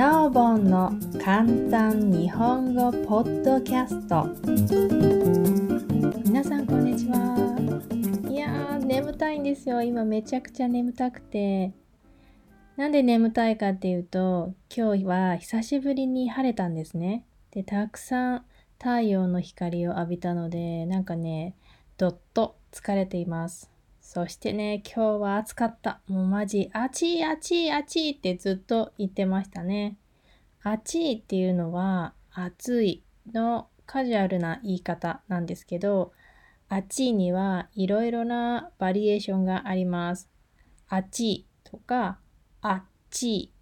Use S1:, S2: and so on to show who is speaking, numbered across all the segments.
S1: なおぼんの簡単日本語ポッドキャスト。皆さんこんにちは。いやー眠たいんですよ。今めちゃくちゃ眠たくて。なんで眠たいかっていうと今日は久しぶりに晴れたんですね。でたくさん太陽の光を浴びたのでなんかねどっと疲れています。そしてね、今日は暑かった。もうマジ、暑い暑い暑いってずっと言ってましたね。暑いっていうのは、暑いのカジュアルな言い方なんですけど、暑いにはいろいろなバリエーションがあります。暑いとか、あっちい。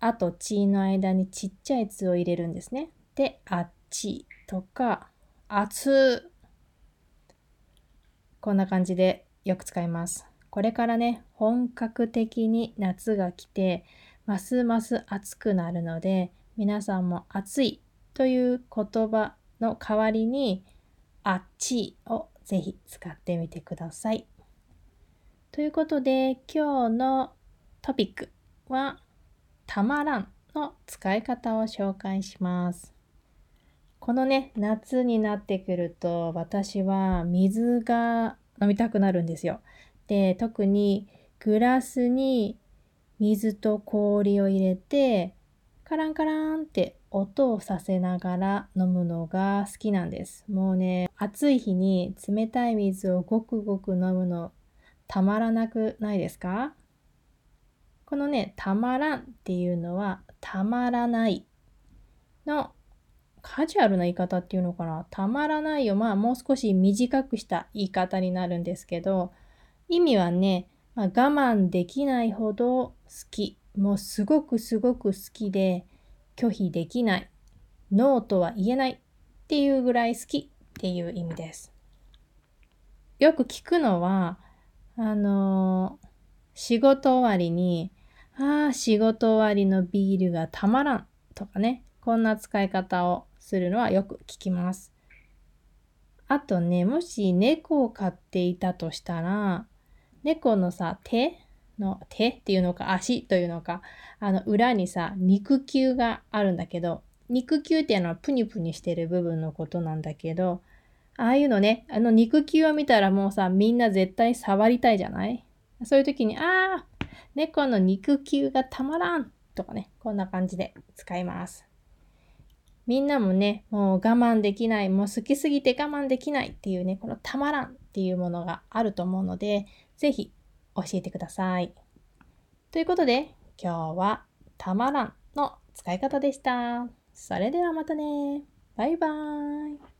S1: あと、ちいの間にちっちゃいつを入れるんですね。で、あっちとか、暑こんな感じでよく使います。これからね、本格的に夏が来て、ますます暑くなるので、皆さんも暑いという言葉の代わりに、あっちをぜひ使ってみてください。ということで、今日のトピックは、たまらんの使い方を紹介します。このね、夏になってくると、私は水が飲みたくなるんですよ。で、特にグラスに水と氷を入れて、カランカランって音をさせながら飲むのが好きなんです。もうね、暑い日に冷たい水をごくごく飲むのたまらなくないですか？このね、たまらんっていうのはたまらないのカジュアルな言い方っていうのかな？たまらないよ。まあもう少し短くした言い方になるんですけど、意味はね、まあ、我慢できないほど好き。もうすごくすごく好きで拒否できない。ノーとは言えないっていうぐらい好きっていう意味です。よく聞くのは、あのー、仕事終わりに、ああ、仕事終わりのビールがたまらんとかね、こんな使い方をするのはよく聞きます。あとね、もし猫を飼っていたとしたら、猫のさ、手の、手っていうのか足というのか、あの裏にさ、肉球があるんだけど、肉球っていうのはプニプニしてる部分のことなんだけど、ああいうのね、あの肉球を見たらもうさ、みんな絶対触りたいじゃない？そういう時に、ああ、猫の肉球がたまらんとかね、こんな感じで使います。みんなもね、もう我慢できない、もう好きすぎて我慢できないっていうね、このたまらんっていうものがあると思うので、ぜひ教えてください。ということで、今日はたまらんの使い方でした。それではまたね。バイバーイ。